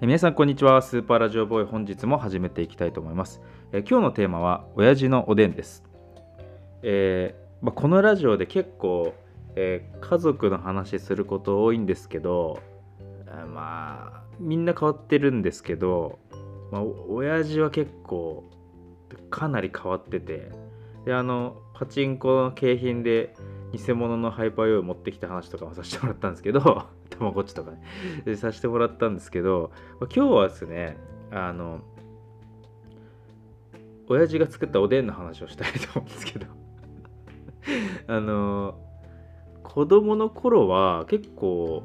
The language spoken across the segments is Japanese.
皆さんこんにちは。スーパーラジオボーイ本日も始めていきたいと思います。え今日のテーマは親父のおでんです、えーまあ、このラジオで結構、えー家族の話すること多いんですけどまあみんな変わってるんですけど、まあ、親父は結構かなり変わっててであのパチンコの景品で偽物のハイパーヨーヨー持ってきた話とかもさせてもらったんですけどたまごっちとかね。させてもらったんですけど今日はですねあの親父が作ったおでんの話をしたいと思うんですけど。あの子供の頃は結構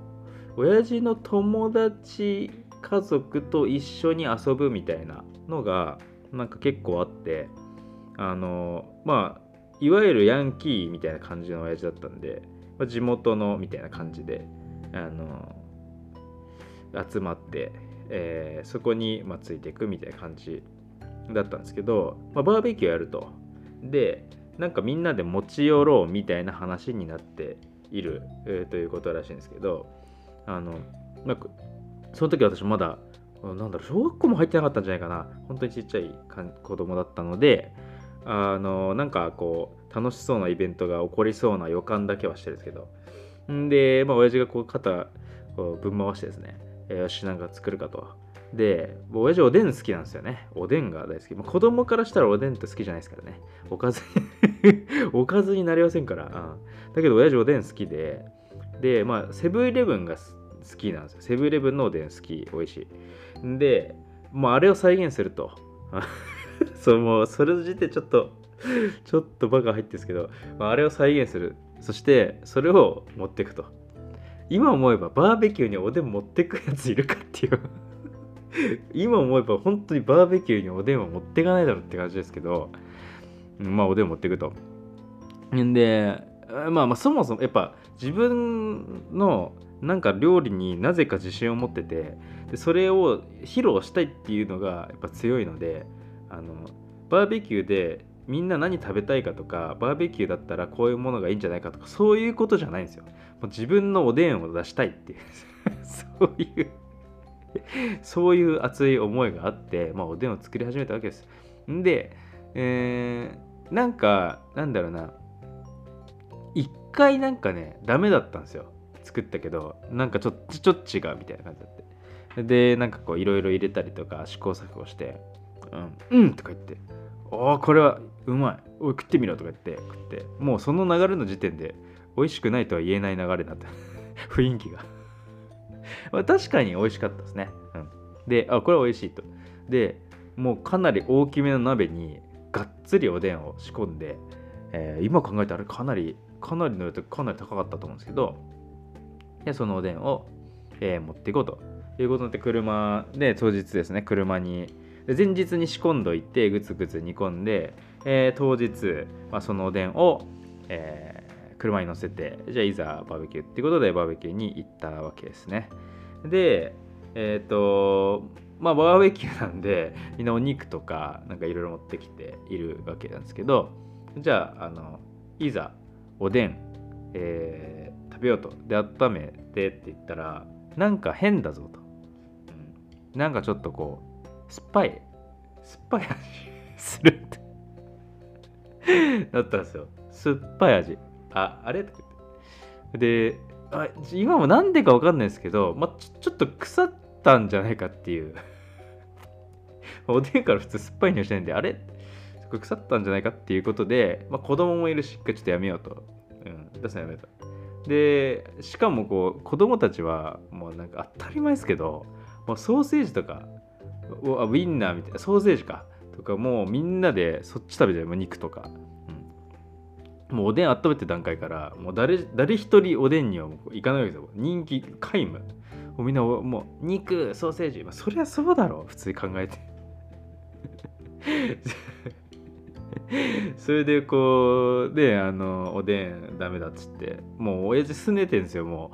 親父の友達家族と一緒に遊ぶみたいなのがなんか結構あって。あのまあいわゆるヤンキーみたいな感じの親父だったんで、まあ地元のみたいな感じで。あの集まって、えーそこに、まあ、ついていくみたいな感じだったんですけど、まあ、バーベキューやると。でなんかみんなで持ち寄ろうみたいな話になっている、えーということらしいんですけどあのなんかその時私まだなんだろう小学校も入ってなかったんじゃないかな。本当にちっちゃいかん子供だったのであのなんかこう楽しそうなイベントが起こりそうな予感だけはしてるんですけどんで、まあ、親父がこう肩こうぶん回してですね、えーよしなんか作るかと。で親父おでん好きなんですよね。おでんが大好き、まあ、子供からしたらおでんって好きじゃないですからね。おかず おかずになりませんから、うん。だけど親父おでん好きででまあセブンイレブンが好きなんですよ。セブンイレブンのおでん好き美味しい。でもうあれを再現すると。そうもうそれの時点ちょっと ちょっとバカ入ってるんですけど、まあ、あれを再現する。そしてそれを持っていくと。今思えばバーベキューにおでん持ってくやついるかっていう。今思えば本当にバーベキューにおでんを持っていかないだろうって感じですけど。まあおでん持ってくと。んでまあまあそもそもやっぱ自分のなんか料理になぜか自信を持っててでそれを披露したいっていうのがやっぱ強いのであのバーベキューでみんな何食べたいかとかバーベキューだったらこういうものがいいんじゃないかとかそういうことじゃないんですよ。もう自分のおでんを出したいっていう。そういうそういう熱い思いがあって、まあ、おでんを作り始めたわけです。んで、えーなんかなんだろうな。一回なんかねダメだったんですよ。作ったけどなんかちょっとちょっと違うみたいな感じだって。でなんかこういろいろ入れたりとか試行錯誤して「うんうん」とか言って「おおこれはうまい。おい食ってみろ」とか言って食って。もうその流れの時点で美味しくないとは言えない流れになった。雰囲気が。まあ確かに美味しかったですね、うん、であこれは美味しいと。でもうかなり大きめの鍋にがっつりおでんを仕込んで、えー今考えたらかなりかなりの量とかなり高かったと思うんですけどでそのおでんを、えー持っていこうということになって車で当日ですね車に前日に仕込んどいてぐつぐつ煮込んで、えー当日、まあ、そのおでんを、えー車に乗せてじゃあいざバーベキューってことでバーベキューに行ったわけですね。でえっ、とまあバーベキューなんでみんなお肉とかなんかいろいろ持ってきているわけなんですけどじゃああのいざおでん、えー食べようと。で温めてって言ったらなんか変だぞと、うん。なんかちょっとこう酸っぱい酸っぱい味するって。なったんですよ。酸っぱい味。ああれ？とか言って。であ今もなんでかわかんないですけど、まあ、ちょちょっと腐ったんじゃないかっていう。おでんから普通酸っぱい匂いしないんであれ？腐ったんじゃないかっていうことで、まあ、子供もいるし一回ちょっとやめようと、うん、出すのやめたでしかもこう子供たちはもうなんか当たり前ですけどもうソーセージとかウインナーみたいなソーセージか。とかもうみんなでそっち食べてるもう肉とか、うん、もうおでん温めて段階からもう誰誰一人おでんにはもう行かないわけですよ。人気皆無。みんなもう肉ソーセージ、まあ、そりゃそうだろう。普通に考えて。それでこうであのおでんダメだっつって。もう親父すねてんですよも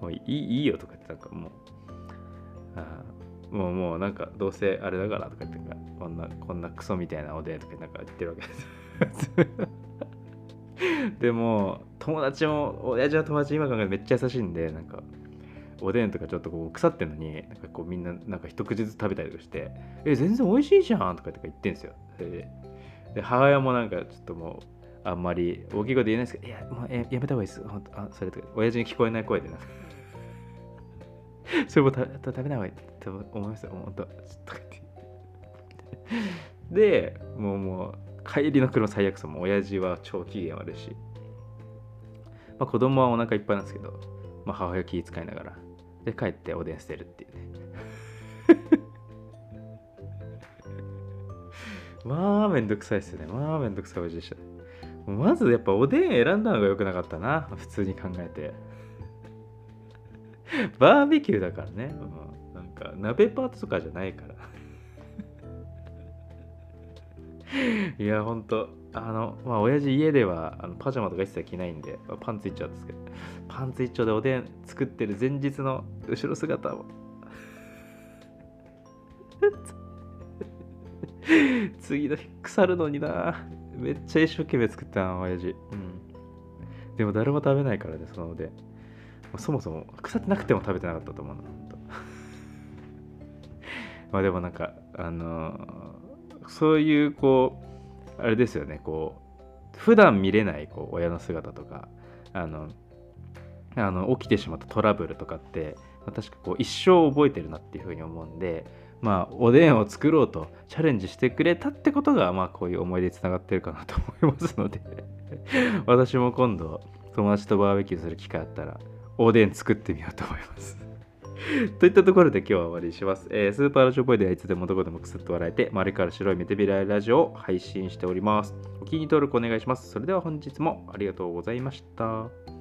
う。もういいいいよとか言ってなんかもう。あもうもうなんかどうせあれだからとか言ってこんなこんなクソみたいなおでんとかなんか言ってるわけです でも友達も親父は友達今考えてめっちゃ優しいんでなんかおでんとかちょっとこう腐ってんのになんかこうみんななんか一口ずつ食べたりとかして「え全然美味しいじゃん」とか言ってんですよ。で。で母親もなんかちょっともうあんまり大きいこと言えないですけど「いやもうやめた方がいいです。本当あそれとか親父に聞こえない声でなんか それもた食べない方がいいと思いますよ本当とか言ってでもうもう帰りの車最悪さも親父は超機嫌悪いし、まあ、子供はお腹いっぱいなんですけど、まあ、母親気遣いながらで帰っておでん捨てるっていうね。まあめんどくさいですよね。まあめんどくさい親父でした。まずやっぱおでん選んだのが良くなかったな。普通に考えて。バーベキューだからね、うん、なんか鍋パートとかじゃないから いや、ほんと、あの、まあ、親父家ではあのパジャマとか一切着ないんで、まあ、パンツ一丁ですけど、パンツ一丁でおでん作ってる前日の後ろ姿を。次の日腐るのにな。めっちゃ一生懸命作ったな、親父。うん。でも誰も食べないからね、そのおでん。そもそも腐ってなくても食べてなかったと思うな、ほんと。まあでもなんか、あのーそういうこうあれですよねこう普段見れないこう親の姿とかあのあの起きてしまったトラブルとかってま確かこう一生覚えてるなっていうふうに思うんでまあおでんを作ろうとチャレンジしてくれたってことがまあこういう思い出につながってるかなと思いますので 私も今度友達とバーベキューする機会あったらおでん作ってみようと思います といったところで今日は終わりにします。えー、スーパーラジオボイではいつでもどこでもくすっと笑えて、丸から白いメテビライラジオを配信しております。お気に入り登録お願いします。それでは本日もありがとうございました。